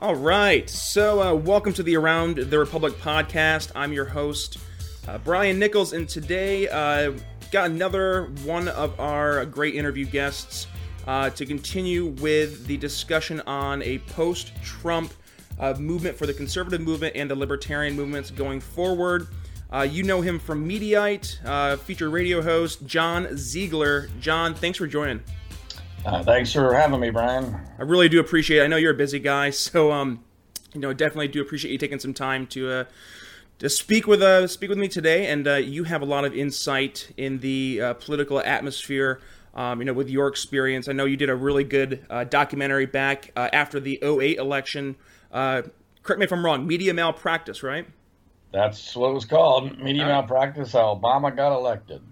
All right. So, uh, welcome to the Around the Republic podcast. I'm your host, uh, Brian Nichols, and today uh, got another one of our great interview guests uh, to continue with the discussion on a post-Trump uh, movement for the conservative movement and the libertarian movements going forward. Uh, you know him from Mediaite, uh, featured radio host John Ziegler. John, thanks for joining. Uh, thanks for having me, Brian. I really do appreciate it. I know you're a busy guy, so um, you know, definitely do appreciate you taking some time to uh, to speak with uh, speak with me today. And uh, you have a lot of insight in the uh, political atmosphere. Um, you know, with your experience, I know you did a really good uh, documentary back uh, after the 08 election. Uh, correct me if I'm wrong. Media malpractice, right? That's what it was called. Media malpractice. How Obama got elected.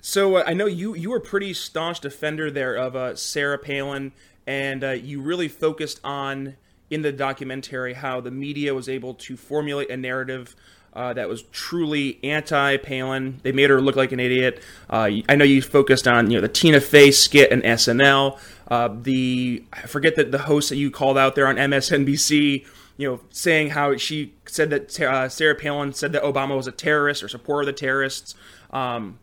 So uh, I know you you were pretty staunch defender there of uh, Sarah Palin, and uh, you really focused on in the documentary how the media was able to formulate a narrative. Uh, that was truly anti-Palin. They made her look like an idiot. Uh, I know you focused on you know the Tina Fey skit and SNL. Uh, the I forget that the host that you called out there on MSNBC you know, saying how she said that uh, Sarah Palin said that Obama was a terrorist or supporter of the terrorists. Um,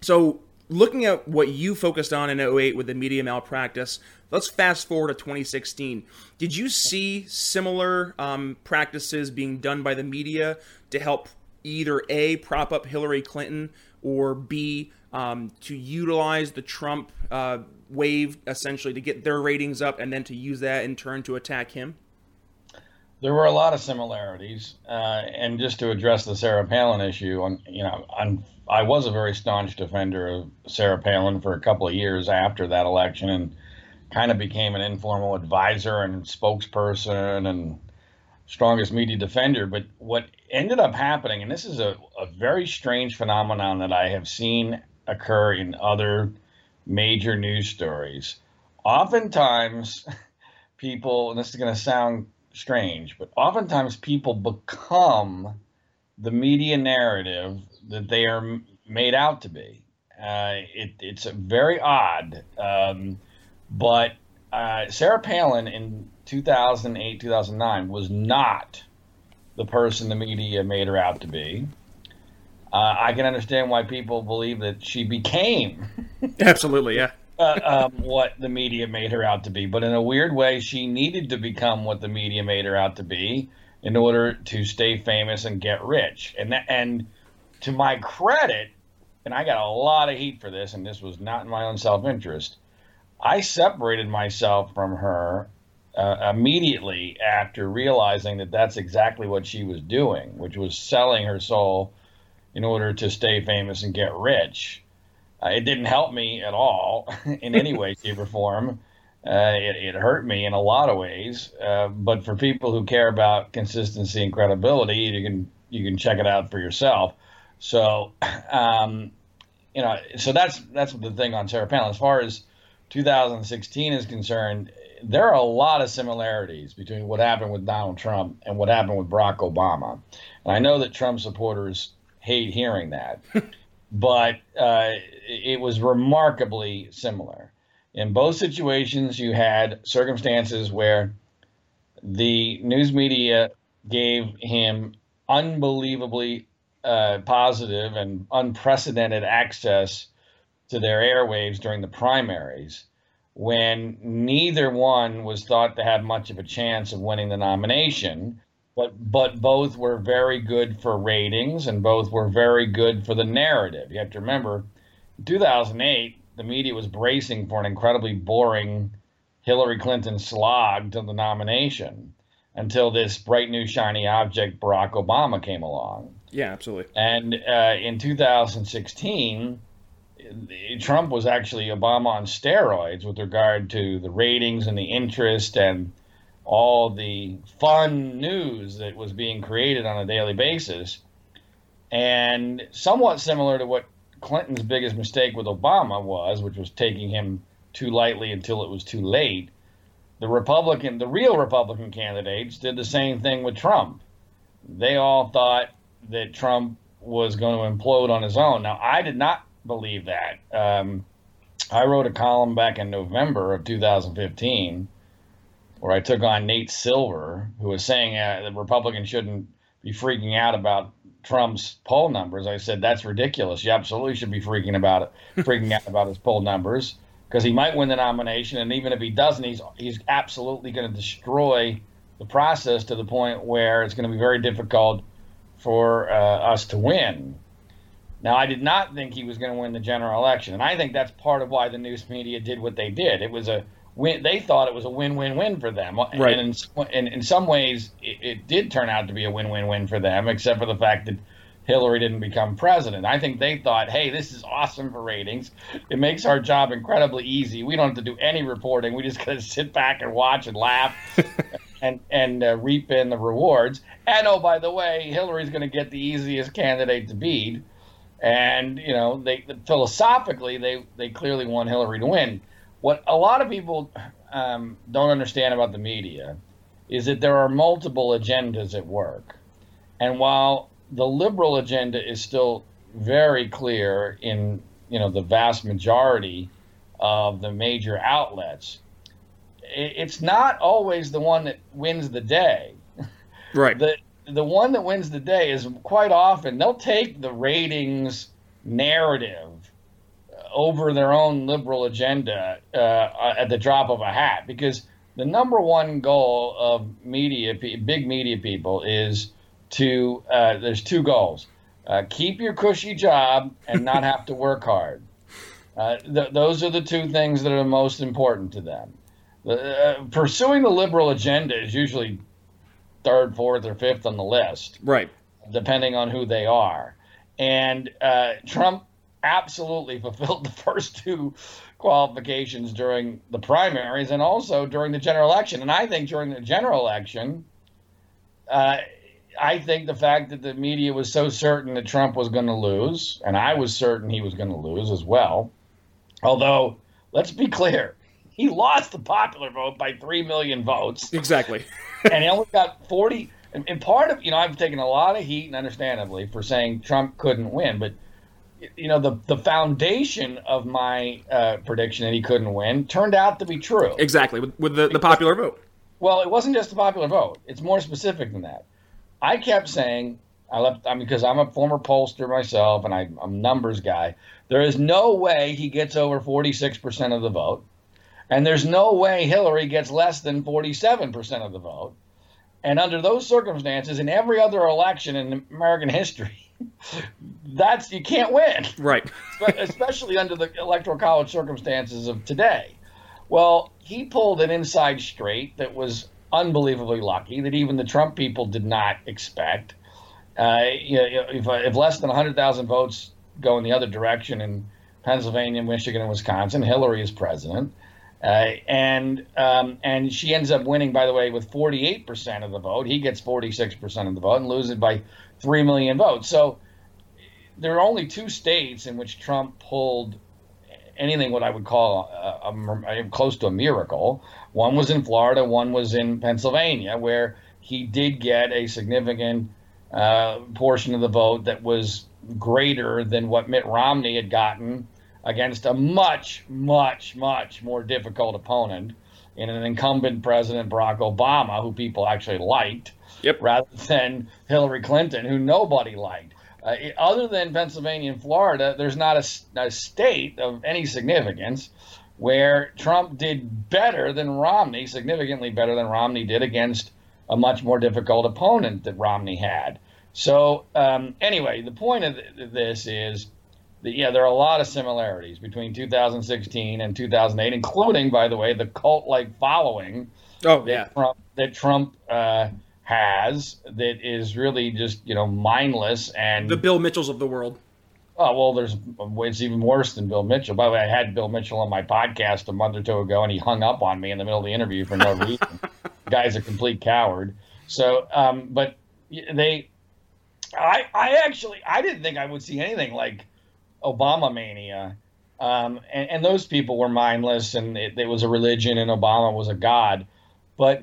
so, looking at what you focused on in 08 with the media malpractice, let's fast forward to 2016. Did you see similar um, practices being done by the media to help either A, prop up Hillary Clinton, or B, um, to utilize the Trump uh, wave essentially to get their ratings up and then to use that in turn to attack him? There were a lot of similarities, uh, and just to address the Sarah Palin issue, on you know, on, I was a very staunch defender of Sarah Palin for a couple of years after that election, and kind of became an informal advisor and spokesperson and strongest media defender. But what ended up happening, and this is a, a very strange phenomenon that I have seen occur in other major news stories. Oftentimes, people, and this is going to sound strange, but oftentimes people become the media narrative that they are made out to be. Uh, it, it's very odd. Um, but uh, Sarah Palin in 2008, 2009 was not the person the media made her out to be. Uh, I can understand why people believe that she became. Absolutely, yeah uh, um, what the media made her out to be. But in a weird way, she needed to become what the media made her out to be in order to stay famous and get rich. And that, and to my credit, and I got a lot of heat for this, and this was not in my own self interest. I separated myself from her uh, immediately after realizing that that's exactly what she was doing, which was selling her soul in order to stay famous and get rich. Uh, it didn't help me at all in any way, shape, or form. Uh, it, it, hurt me in a lot of ways. Uh, but for people who care about consistency and credibility, you can you can check it out for yourself. So, um, you know, so that's that's the thing on Sarah Palin. As far as 2016 is concerned, there are a lot of similarities between what happened with Donald Trump and what happened with Barack Obama. And I know that Trump supporters hate hearing that. but uh, it was remarkably similar. In both situations, you had circumstances where the news media gave him unbelievably uh, positive and unprecedented access to their airwaves during the primaries when neither one was thought to have much of a chance of winning the nomination but but both were very good for ratings and both were very good for the narrative. You have to remember, in 2008, the media was bracing for an incredibly boring Hillary Clinton slog to the nomination until this bright new shiny object Barack Obama came along. Yeah, absolutely. And uh, in 2016. Trump was actually Obama on steroids with regard to the ratings and the interest and all the fun news that was being created on a daily basis. And somewhat similar to what Clinton's biggest mistake with Obama was, which was taking him too lightly until it was too late. The Republican, the real Republican candidates did the same thing with Trump. They all thought that Trump was going to implode on his own. Now, I did not believe that. Um, I wrote a column back in November of 2015 where I took on Nate Silver, who was saying uh, the Republicans shouldn't be freaking out about Trump's poll numbers. I said that's ridiculous. You absolutely should be freaking about it, freaking out about his poll numbers because he might win the nomination, and even if he doesn't, he's he's absolutely going to destroy the process to the point where it's going to be very difficult for uh, us to win. Now, I did not think he was going to win the general election, and I think that's part of why the news media did what they did. It was a win. They thought it was a win-win-win for them, right. and in, in, in some ways, it, it did turn out to be a win-win-win for them, except for the fact that Hillary didn't become president. I think they thought, hey, this is awesome for ratings. It makes our job incredibly easy. We don't have to do any reporting. We just got to sit back and watch and laugh and and uh, reap in the rewards. And oh, by the way, Hillary's going to get the easiest candidate to beat and you know they philosophically they they clearly want Hillary to win. What a lot of people um, don't understand about the media is that there are multiple agendas at work, and while the liberal agenda is still very clear in you know the vast majority of the major outlets, it's not always the one that wins the day. Right. The the one that wins the day is quite often they'll take the ratings narrative over their own liberal agenda uh, at the drop of a hat because the number one goal of media big media people is to uh, there's two goals uh, keep your cushy job and not have to work hard uh, th- those are the two things that are most important to them uh, pursuing the liberal agenda is usually third, fourth, or fifth on the list. Right. Depending on who they are. And uh, Trump absolutely fulfilled the first two qualifications during the primaries and also during the general election. And I think during the general election, uh, I think the fact that the media was so certain that Trump was going to lose, and I was certain he was going to lose as well. Although, let's be clear, he lost the popular vote by 3 million votes. Exactly. and he only got 40. And, and, part of, you know, I've taken a lot of heat, and understandably, for saying Trump couldn't win. But, you know, the, the foundation of my uh, prediction that he couldn't win turned out to be true. Exactly, with, with the, the popular vote. Well, it wasn't just the popular vote, it's more specific than that. I kept saying, I left, I mean, because I'm a former pollster myself and I, I'm a numbers guy. There is no way he gets over 46% of the vote. And there's no way Hillary gets less than 47% of the vote. And under those circumstances, in every other election in American history, that's you can't win. Right. Especially under the electoral college circumstances of today. Well, he pulled an inside straight that was unbelievably lucky that even the Trump people did not expect. Uh, you know, if, if less than 100,000 votes go in the other direction in Pennsylvania, Michigan, and Wisconsin, Hillary is president. Uh, and um, and she ends up winning, by the way, with 48% of the vote. He gets 46% of the vote and loses by 3 million votes. So there are only two states in which Trump pulled anything what I would call a, a, a, close to a miracle. One was in Florida, one was in Pennsylvania, where he did get a significant uh, portion of the vote that was greater than what Mitt Romney had gotten against a much, much, much more difficult opponent in an incumbent President Barack Obama, who people actually liked, yep. rather than Hillary Clinton, who nobody liked. Uh, other than Pennsylvania and Florida, there's not a, a, state of any significance where Trump did better than Romney, significantly better than Romney did against a much more difficult opponent that Romney had. So, um, anyway, the point of this is the, yeah, there are a lot of similarities between 2016 and 2008, including, by the way, the cult-like following. Oh that yeah, Trump, that Trump uh, has that is really just you know mindless and the Bill Mitchells of the world. Oh well, there's it's even worse than Bill Mitchell. By the way, I had Bill Mitchell on my podcast a month or two ago, and he hung up on me in the middle of the interview for no reason. the guy's a complete coward. So, um, but they, I, I actually, I didn't think I would see anything like Obama mania. Um, and, and, those people were mindless and it, it, was a religion and Obama was a god. But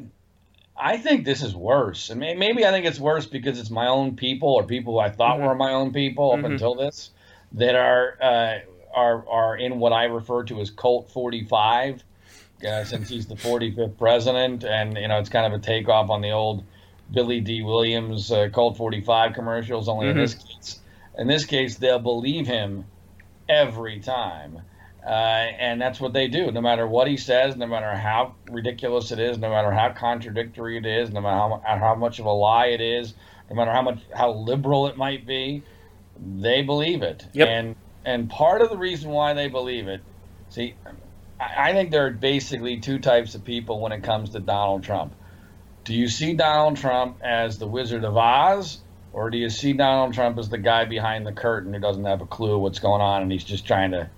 I think this is worse. And maybe I think it's worse because it's my own people or people who I thought mm-hmm. were my own people up mm-hmm. until this that are, uh, are, are in what I refer to as cult 45. uh, since he's the 45th president, and you know it's kind of a takeoff on the old Billy Dee Williams uh, Colt 45 commercials. Only mm-hmm. in this case, in this case, they'll believe him every time. Uh, and that's what they do. No matter what he says, no matter how ridiculous it is, no matter how contradictory it is, no matter how, how much of a lie it is, no matter how much how liberal it might be, they believe it. Yep. And and part of the reason why they believe it, see, I, I think there are basically two types of people when it comes to Donald Trump. Do you see Donald Trump as the Wizard of Oz, or do you see Donald Trump as the guy behind the curtain who doesn't have a clue what's going on and he's just trying to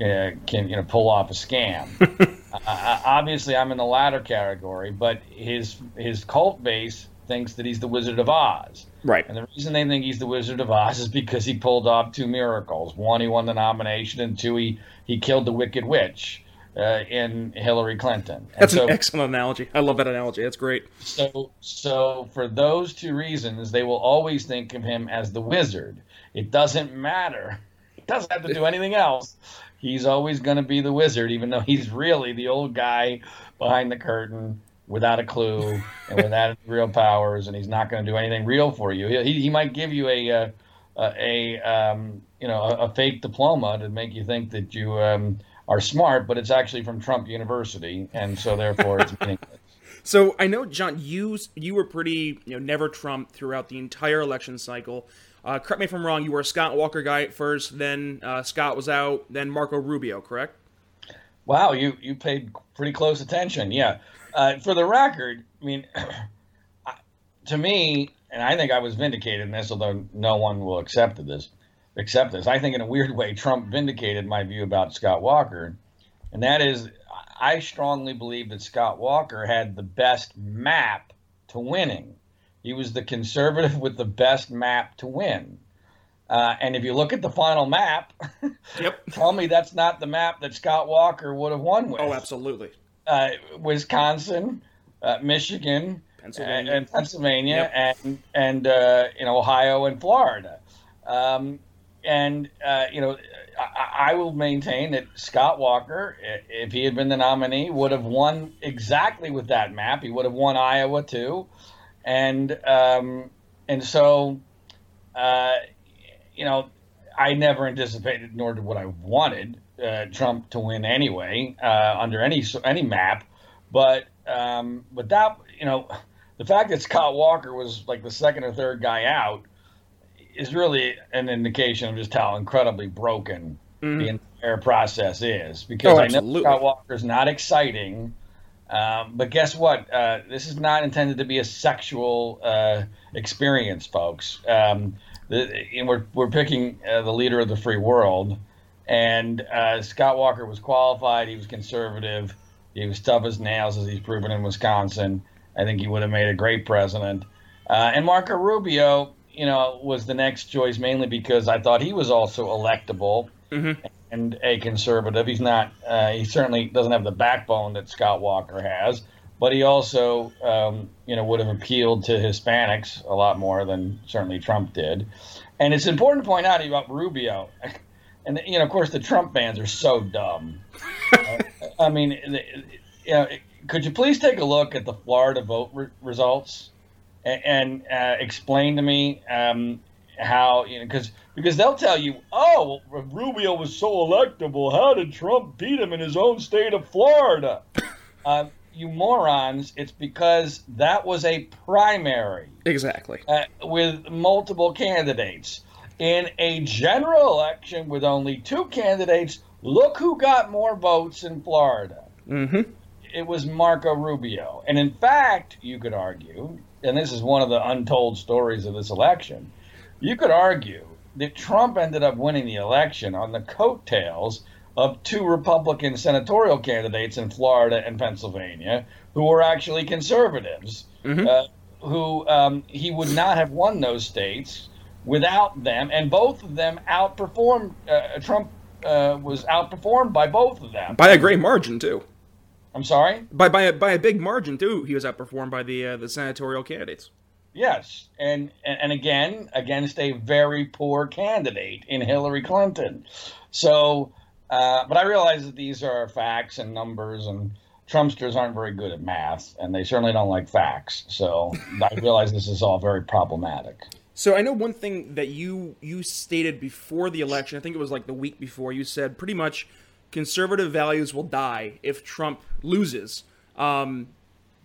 uh, can you know pull off a scam? uh, obviously, I'm in the latter category, but his his cult base thinks that he's the Wizard of Oz. Right. And the reason they think he's the Wizard of Oz is because he pulled off two miracles. One, he won the nomination, and two, he he killed the Wicked Witch. Uh, in Hillary Clinton. And That's so, an excellent analogy. I love that analogy. That's great. So, so for those two reasons, they will always think of him as the wizard. It doesn't matter. It doesn't have to do anything else he's always going to be the wizard, even though he's really the old guy behind the curtain without a clue and without real powers, and he's not going to do anything real for you. He, he might give you a a, a um, you know a, a, fake diploma to make you think that you um, are smart, but it's actually from Trump University, and so therefore it's meaningless. So I know, John, you you were pretty you know never Trump throughout the entire election cycle. Uh, correct me if I'm wrong. You were a Scott Walker guy at first, then uh, Scott was out, then Marco Rubio, correct? Wow, you you paid pretty close attention. Yeah. Uh, for the record, I mean, to me, and I think I was vindicated in this, although no one will accept this. Accept this. I think in a weird way, Trump vindicated my view about Scott Walker, and that is, I strongly believe that Scott Walker had the best map to winning. He was the conservative with the best map to win. Uh, and if you look at the final map, yep. tell me that's not the map that Scott Walker would have won with. Oh, absolutely. Uh, Wisconsin, uh, Michigan, Pennsylvania, and, and Pennsylvania, yep. and and uh, you know Ohio and Florida. Um, and uh, you know, I, I, will maintain that Scott Walker, if he had been the nominee, would have won exactly with that map. He would have won Iowa too and um, and so uh, you know I never anticipated, nor did what I wanted uh, Trump to win anyway uh, under any any map, but um, but that you know the fact that Scott Walker was like the second or third guy out is really an indication of just how incredibly broken mm. the entire process is. Because oh, I know Scott Walker's not exciting um, but guess what? Uh, this is not intended to be a sexual uh, experience, folks. Um, the, we're, we're picking uh, the leader of the free world. And uh, Scott Walker was qualified. He was conservative. He was tough as nails, as he's proven in Wisconsin. I think he would have made a great president. Uh, and Marco Rubio, you know, was the next choice mainly because I thought he was also electable. Mm-hmm and a conservative. He's not. Uh, he certainly doesn't have the backbone that Scott Walker has, but he also, um, you know, would have appealed to Hispanics a lot more than certainly Trump did. And it's important to point out about Rubio, and you know, of course, the Trump fans are so dumb. uh, I mean, you know, could you please take a look at the Florida vote re- results and, and uh, explain to me um, how you know because because they'll tell you, oh, Rubio was so electable. How did Trump beat him in his own state of Florida? Uh, you morons! It's because that was a primary, exactly, uh, with multiple candidates in a general election with only two candidates. Look who got more votes in Florida. Mm-hmm. It was Marco Rubio, and in fact, you could argue, and this is one of the untold stories of this election you could argue that Trump ended up winning the election on the coattails of two Republican senatorial candidates in Florida and Pennsylvania who were actually conservatives, mm-hmm. uh, who um, he would not have won those states without them, and both of them outperformed. Uh, Trump uh, was outperformed by both of them by a great margin too. I'm sorry. By by a, by a big margin too. He was outperformed by the uh, the senatorial candidates. Yes, and and again against a very poor candidate in Hillary Clinton. So, uh, but I realize that these are facts and numbers, and Trumpsters aren't very good at math, and they certainly don't like facts. So I realize this is all very problematic. So I know one thing that you you stated before the election. I think it was like the week before. You said pretty much conservative values will die if Trump loses, um,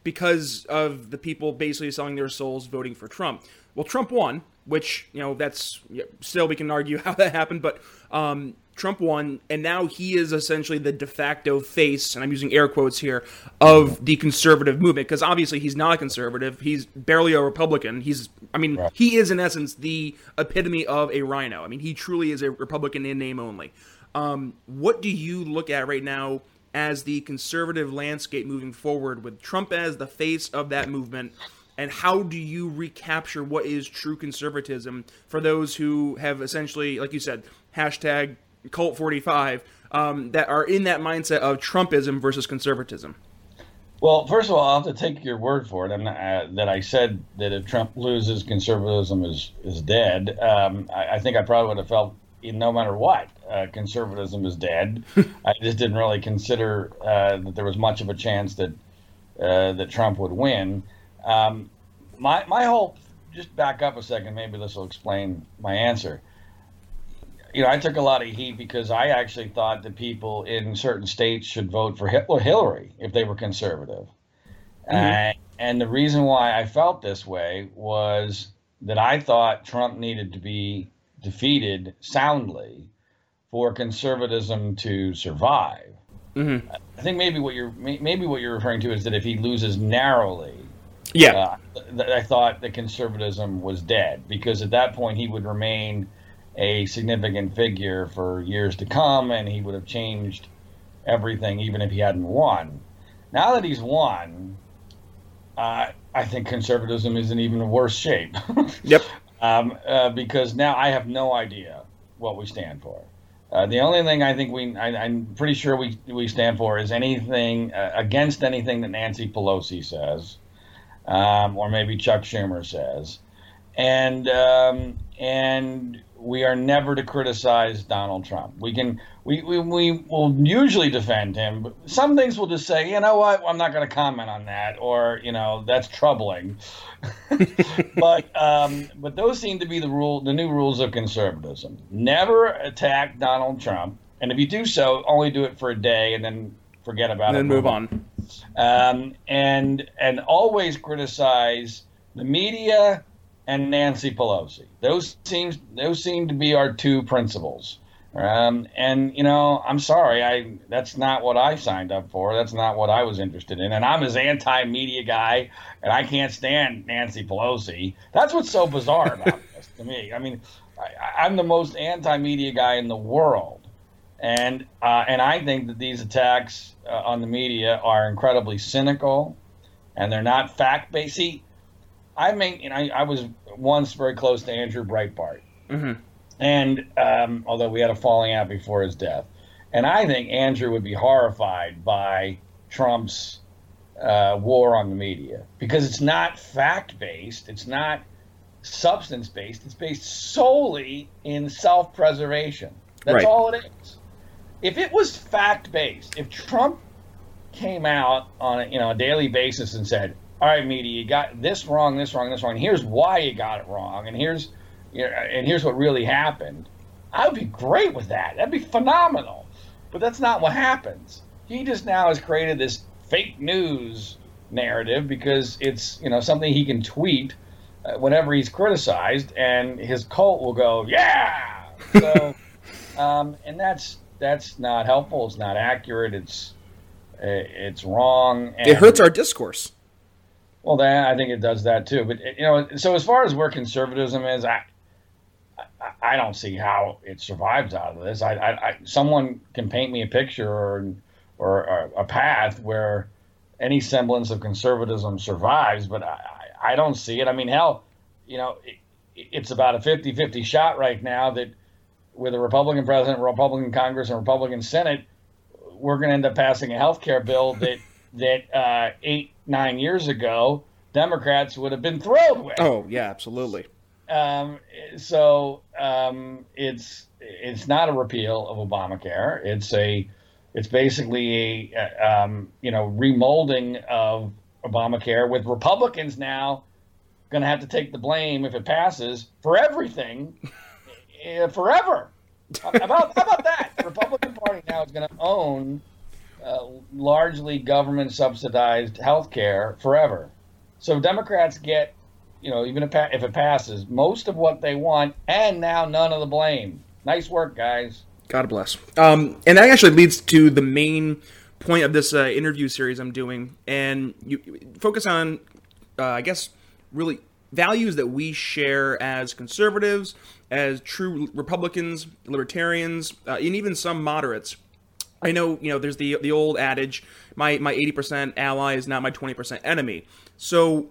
because of the people basically selling their souls voting for Trump. Well, Trump won, which you know that's still we can argue how that happened, but um, Trump won, and now he is essentially the de facto face, and I'm using air quotes here, of the conservative movement. Because obviously he's not a conservative; he's barely a Republican. He's, I mean, right. he is in essence the epitome of a RINO. I mean, he truly is a Republican in name only. Um, what do you look at right now as the conservative landscape moving forward, with Trump as the face of that movement? And how do you recapture what is true conservatism for those who have essentially, like you said, hashtag Cult 45 um, that are in that mindset of Trumpism versus conservatism? Well, first of all, I'll have to take your word for it. I'm uh, that I said that if Trump loses, conservatism is is dead. Um, I, I, think I probably would have felt no matter what, uh, conservatism is dead. I just didn't really consider uh, that there was much of a chance that uh, that Trump would win. Um, my my whole just back up a second. Maybe this will explain my answer you know, I took a lot of heat because I actually thought that people in certain states should vote for Hitler, Hillary if they were conservative. Mm-hmm. Uh, and the reason why I felt this way was that I thought Trump needed to be defeated soundly for conservatism to survive. Mm-hmm. I think maybe what you're maybe what you're referring to is that if he loses narrowly, yeah, uh, I thought that conservatism was dead because at that point he would remain a significant figure for years to come, and he would have changed everything even if he hadn't won. Now that he's won, uh, I think conservatism is in even worse shape. yep. Um, uh, because now I have no idea what we stand for. Uh, the only thing I think we, I, am pretty sure we we stand for is anything uh, against anything that Nancy Pelosi says, um, or maybe Chuck Schumer says, and um, and we are never to criticize Donald Trump. We can we, we, we will usually defend him, but some things we'll just say, you know what, I'm not going to comment on that, or you know that's troubling. but um, but those seem to be the rule, the new rules of conservatism. Never attack Donald Trump, and if you do so, only do it for a day and then forget about and it. And then move on. Um, and and always criticize the media and Nancy Pelosi. Those seems those seem to be our two principles. Um, and you know, I'm sorry, I that's not what I signed up for. That's not what I was interested in. And I'm as anti-media guy, and I can't stand Nancy Pelosi. That's what's so bizarre about this to me. I mean, I, am the most anti-media guy in the world, and uh, and I think that these attacks uh, on the media are incredibly cynical, and they're not fact-based. See, I mean, I, I was once very close to Andrew Breitbart, mm-hmm. and um, although we had a falling out before his death, and I think Andrew would be horrified by Trump's uh, war on the media because it's not fact based, it's not substance based, it's based solely in self preservation. That's right. all it is. If it was fact based, if Trump came out on a, you know a daily basis and said, all right, media, you got this wrong, this wrong, this wrong. And here's why you got it wrong, and here's you know, and here's what really happened. I would be great with that. That'd be phenomenal. But that's not what happens. He just now has created this fake news narrative because it's you know something he can tweet uh, whenever he's criticized, and his cult will go, yeah. So, um, and that's that's not helpful. It's not accurate. It's uh, it's wrong. it hurts our discourse. Well, then I think it does that too. But you know, so as far as where conservatism is, I I, don't see how it survives out of this. I, I, I, someone can paint me a picture or or a, path where any semblance of conservatism survives, but I, I don't see it. I mean, hell, you know, it, it's about a 50-50 shot right now that with a Republican president, Republican Congress, and Republican Senate, we're going to end up passing a health care bill that that uh, eight nine years ago Democrats would have been thrilled with. Oh yeah, absolutely. Um, so um, it's it's not a repeal of Obamacare. It's a It's basically a um, you know remolding of Obamacare with Republicans now going to have to take the blame if it passes for everything uh, forever. about, how about that? The Republican Party now is going to own uh, largely government subsidized health care forever. So Democrats get, you know, even if, it passes, most of what they want, and now none of the blame. Nice work, guys. God bless. Um, and that actually leads to the main point of this uh, interview series I'm doing, and you, you focus on, uh, I guess, really values that we share as conservatives, as true Republicans, libertarians, uh, and even some moderates. I know, you know, there's the the old adage, my my 80% ally is not my 20% enemy. So,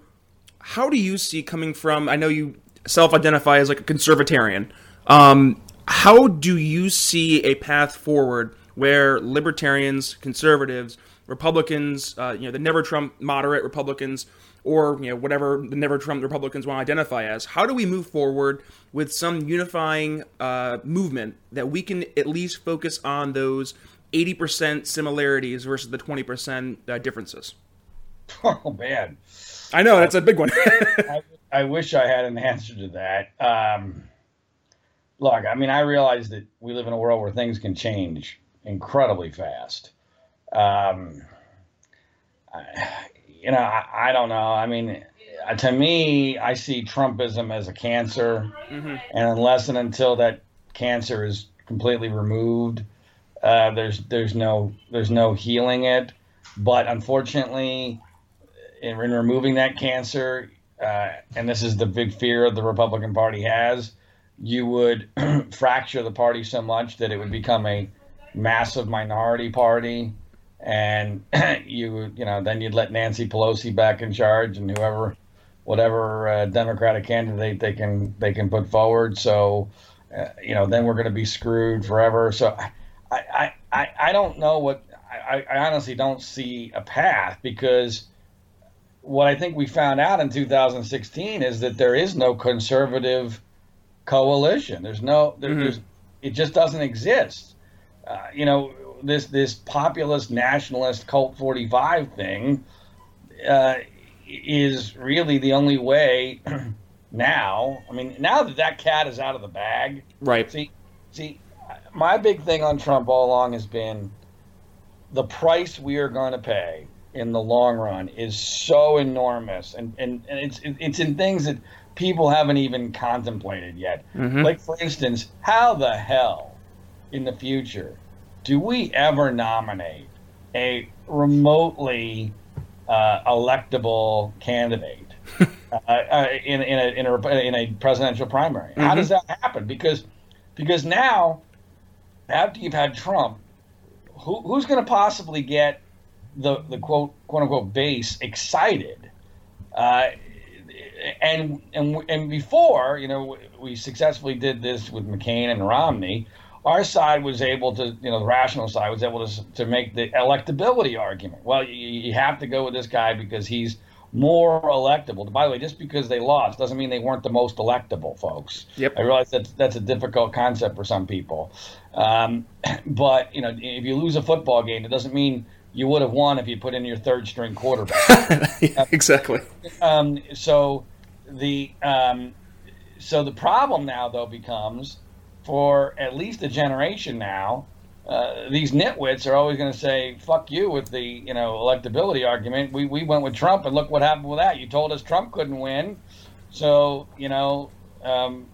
how do you see coming from? I know you self-identify as like a conservatarian. Um, how do you see a path forward where libertarians, conservatives, Republicans, uh, you know, the never Trump moderate Republicans, or you know whatever the never Trump Republicans want to identify as. How do we move forward with some unifying uh, movement that we can at least focus on those eighty percent similarities versus the twenty percent uh, differences? Oh man, I know that's a big one. I, I, wish I had an answer to that. Um, look, I mean, I realize that we live in a world where things can change incredibly fast. Um, I, you know, I, I, don't know. I mean, uh, to me, I see Trumpism as a cancer, mm-hmm. and unless and until that cancer is completely removed, uh, there's there's no there's no healing it. But unfortunately, in, in removing that cancer, uh, and this is the big fear the Republican Party has, you would fracture the party so much that it would become a massive minority party and you you know then you'd let Nancy Pelosi back in charge and whoever whatever uh, Democratic candidate they can they can put forward. So uh, you know then we're going to be screwed forever. So I I, I, don't know what I, I honestly don't see a path because what I think we found out in 2016 is that there is no conservative coalition. There's no there, mm-hmm. there's it just doesn't exist. Uh, you know, this this populist nationalist cult 45 thing uh, is really the only way now. I mean, now that that cat is out of the bag, right? See, see, my big thing on Trump all along has been the price we are going to pay in the long run is so enormous, and and, and it's it's in things that people haven't even contemplated yet. Mm-hmm. Like for instance, how the hell in the future do we ever nominate a remotely uh, electable candidate uh, uh, in, in, a, in, a, in a presidential primary? Mm-hmm. How does that happen? Because because now, after you've had Trump, who, who's going to possibly get the the quote quote unquote base excited? Uh, and and and before, you know, we successfully did this with McCain and Romney our side was able to, you know, the rational side was able to, to make the electability argument. Well, you, you have to go with this guy because he's more electable. By the way, just because they lost doesn't mean they weren't the most electable, folks. Yep. I realize that that's a difficult concept for some people. Um, but, you know, if you lose a football game, it doesn't mean you would have won if you put in your third string quarterback. yeah, exactly. Um, so the um, so the problem now though becomes for at least a generation now, uh, these nitwits are always going to say "fuck you" with the you know electability argument. We we went with Trump, and look what happened with that. You told us Trump couldn't win, so you know. Um,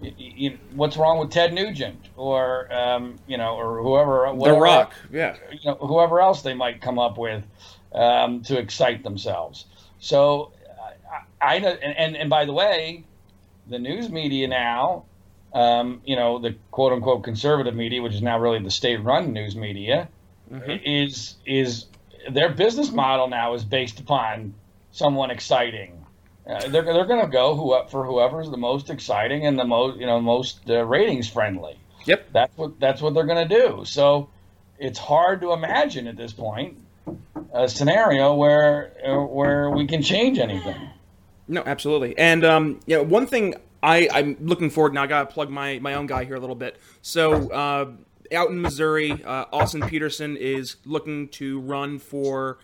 you, you, what's wrong with Ted Nugent or um, you know or whoever whatever, The Rock yeah you know whoever else they might come up with um, to excite themselves so I, I and, and by the way the news media now um, you know, the quote unquote conservative media, which is now really the state run news media, mm-hmm. is is their business model now is based upon someone exciting. Uh, they're they're going to go who up for whoever's the most exciting and the most you know most uh, ratings friendly. Yep, that's what that's what they're going to do. So it's hard to imagine at this point a scenario where uh, where we can change anything. No, absolutely. And um, you know, one thing I, I'm looking forward now. I got to plug my, my own guy here a little bit. So, uh, out in Missouri, uh, Austin Petersen is looking to run for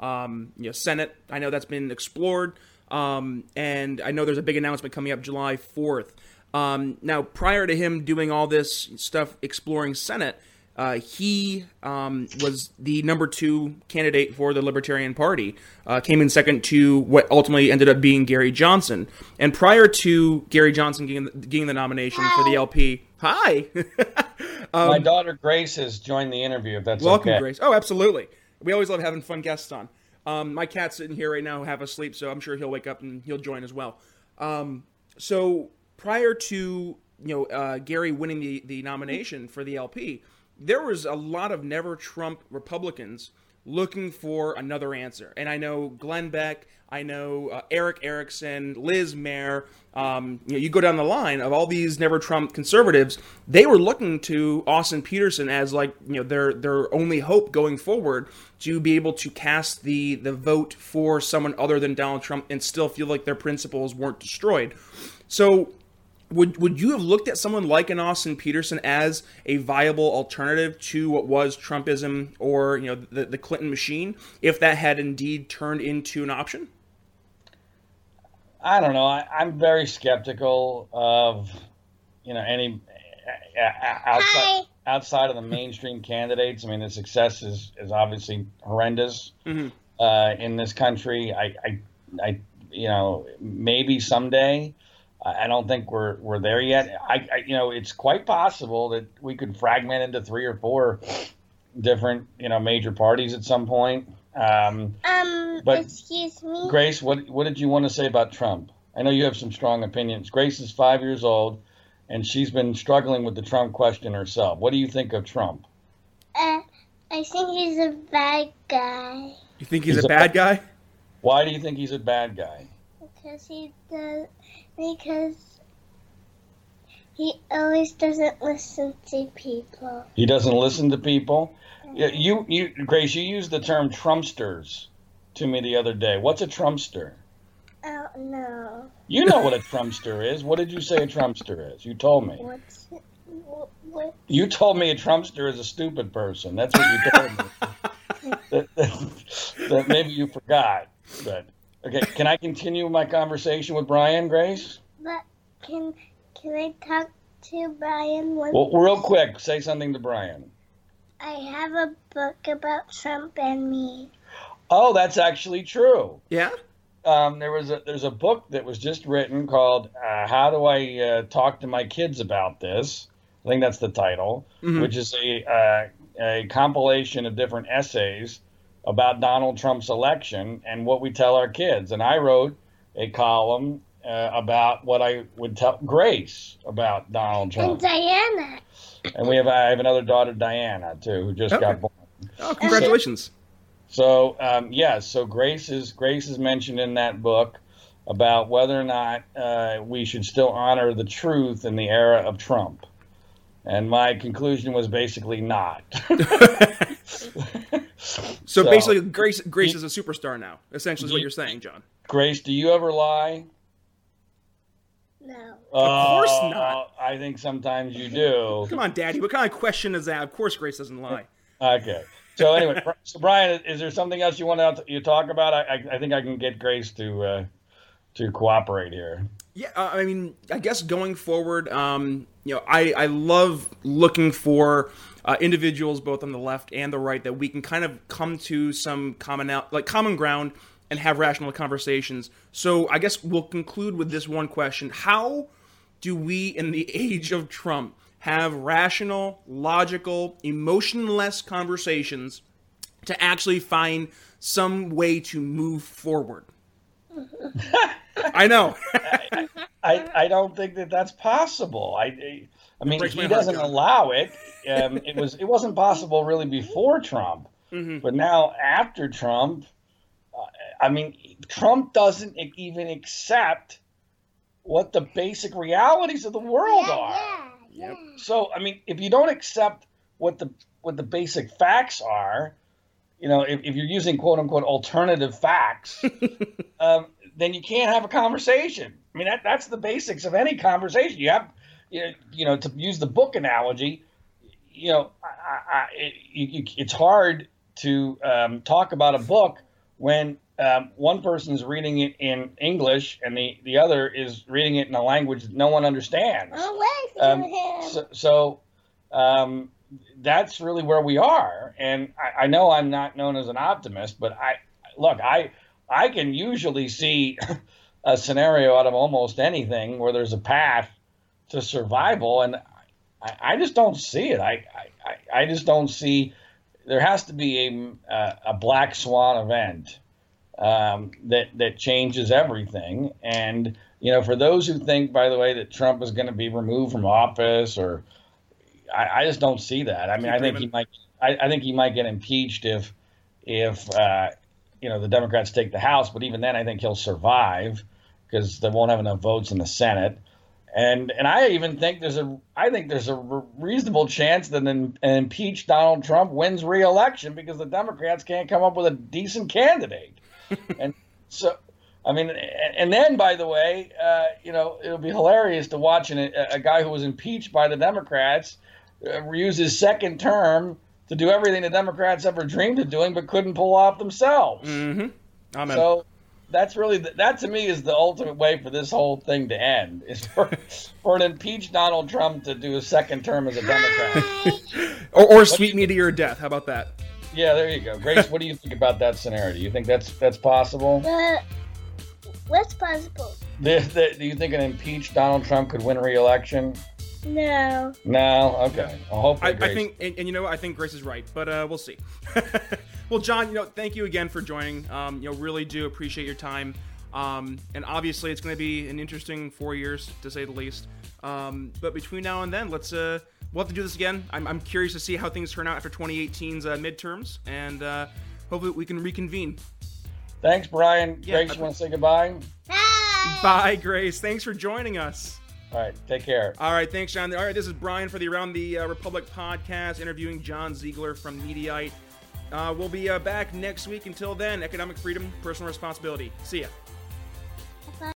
um, you know Senate. I know that's been explored, um, and I know there's a big announcement coming up July 4th. Um, now, prior to him doing all this stuff exploring Senate, uh, he um, was the number two candidate for the Libertarian Party. Uh, came in second to what ultimately ended up being Gary Johnson. And prior to Gary Johnson getting the, getting the nomination for the LP, hi, um, my daughter Grace has joined the interview. If that's welcome, okay. Grace. Oh, absolutely. We always love having fun guests on. Um, my cat's sitting here right now, half asleep, so I'm sure he'll wake up and he'll join as well. Um, so prior to you know uh, Gary winning the the nomination for the LP there was a lot of never Trump Republicans looking for another answer. And I know Glenn Beck, I know uh, Erick Erickson, Liz Mair. Um, you know, you go down the line of all these never Trump conservatives. They were looking to Austin Petersen as like you know their their only hope going forward to be able to cast the the vote for someone other than Donald Trump and still feel like their principles weren't destroyed. So would would you have looked at someone like an Austin Petersen as a viable alternative to what was Trumpism or you know the, the Clinton machine if that had indeed turned into an option? I don't know. I, am very skeptical of you know any outside Hi. outside of the mainstream candidates. I mean, the success is is obviously horrendous mm-hmm. uh, in this country. I, I I you know maybe someday I don't think we're we're there yet. I, I, you know it's quite possible that we could fragment into three or four different you know major parties at some point. Um, um but excuse me, Grace, what what did you want to say about Trump? I know you have some strong opinions. Grace is five years old, and she's been struggling with the Trump question herself. What do you think of Trump? Uh, I think he's a bad guy. You think he's, he's a, a bad guy? Why do you think he's a bad guy? Because he does because he always doesn't listen to people. He doesn't listen to people. You, you, Grace, you used the term Trumpsters to me the other day. What's a Trumpster? Oh no. You know what a Trumpster is. What did you say a Trumpster is? You told me. What's what? You told me a Trumpster is a stupid person. That's what you told me. that, that, that maybe you forgot, but Okay, can I continue my conversation with Brian, Grace? But can can I talk to Brian? One well, real quick, say something to Brian. I have a book about Trump and me. Oh, that's actually true. Yeah. Um, there was a there's a book that was just written called uh, "How Do I uh, Talk to My Kids About This." I think that's the title, mm-hmm. which is a uh, a compilation of different essays about Donald Trump's election and what we tell our kids. And I wrote a column uh, about what I would tell Grace about Donald Trump. And Diana. And we have I have another daughter, Diana, too, who just okay. got born. Oh, congratulations! So, so um, yes, yeah, so Grace is Grace is mentioned in that book about whether or not uh, we should still honor the truth in the era of Trump. And my conclusion was basically not. so, so, basically, Grace Grace is a superstar now. Essentially, is what you're saying, John. Grace, do you ever lie? No. Uh, of course not. I think sometimes you do. Come on, Daddy. What kind of question is that? Of course, Grace doesn't lie. Okay. So anyway, so Brian, is there something else you want to you talk about? I, I think I can get Grace to uh, to cooperate here. Yeah, uh, I mean, I guess going forward, um, you know, I, I love looking for uh, individuals both on the left and the right that we can kind of come to some common out, like common ground and have rational conversations. So I guess we'll conclude with this one question: How do we, in the age of Trump, have rational, logical, emotionless conversations to actually find some way to move forward? I know. I, I don't think that that's possible. I I mean he doesn't allow it. Um, it was it wasn't possible really before Trump, mm-hmm. but now after Trump, uh, I mean Trump doesn't even accept what the basic realities of the world yeah, are. Yeah, yeah. So I mean, if you don't accept what the what the basic facts are, you know, if, if you're using quote unquote alternative facts, um, then you can't have a conversation. I mean, that, that's the basics of any conversation. You have, you know, to use the book analogy, you know, I, I, it, you, it's hard to um, talk about a book when um, one person's reading it in English and the, the other is reading it in a language that no one understands. Oh, Um, so so um, that's really where we are. And I, I know I'm not known as an optimist, but I look, I I can usually see a scenario out of almost anything where there's a path to survival, and I, I just don't see it. I, I I just don't see. There has to be a a, a black swan event um, that that changes everything. And you know, for those who think, by the way, that Trump is going to be removed from office, or I, I just don't see that. I mean, Keep I think he might. I, I think he might get impeached if if uh, you know the Democrats take the House. But even then, I think he'll survive because they won't have enough votes in the Senate. And and I even think there's a I think there's a reasonable chance that an, an impeached Donald Trump wins re-election because the Democrats can't come up with a decent candidate. and so, I mean, and, then by the way, uh, you know, it'll be hilarious to watch an, a, guy who was impeached by the Democrats uh, use his second term to do everything the Democrats ever dreamed of doing but couldn't pull off themselves. Mm-hmm. Amen. So that's really the, that to me is the ultimate way for this whole thing to end is for for an impeached Donald Trump to do a second term as a Democrat. or, or sweep me to your death. How about that? yeah, there you go. Grace, what do you think about that scenario? Do you think that's that's possible? But what's possible? Do, do you think an impeached Donald Trump could win re-election? No. No. Okay. Well, hopefully, I, I think, and, and you know, what? I think Grace is right, but uh, we'll see. well, John, you know, thank you again for joining. Um, you know, really do appreciate your time. Um, and obviously, it's going to be an interesting four years to say the least. Um, but between now and then, let's uh, we'll have to do this again. I'm, I'm curious to see how things turn out after 2018's uh, midterms, and uh, hopefully we can reconvene. Thanks, Brian. Yeah, Grace, I- you want to say goodbye? Bye. Bye, Grace. Thanks for joining us. All right. Take care. All right, thanks, John. All right, this is Brian for the Around the uh, Republic podcast, interviewing John Ziegler from Mediaite. Uh, we'll be uh, back next week. Until then, economic freedom, personal responsibility. See ya.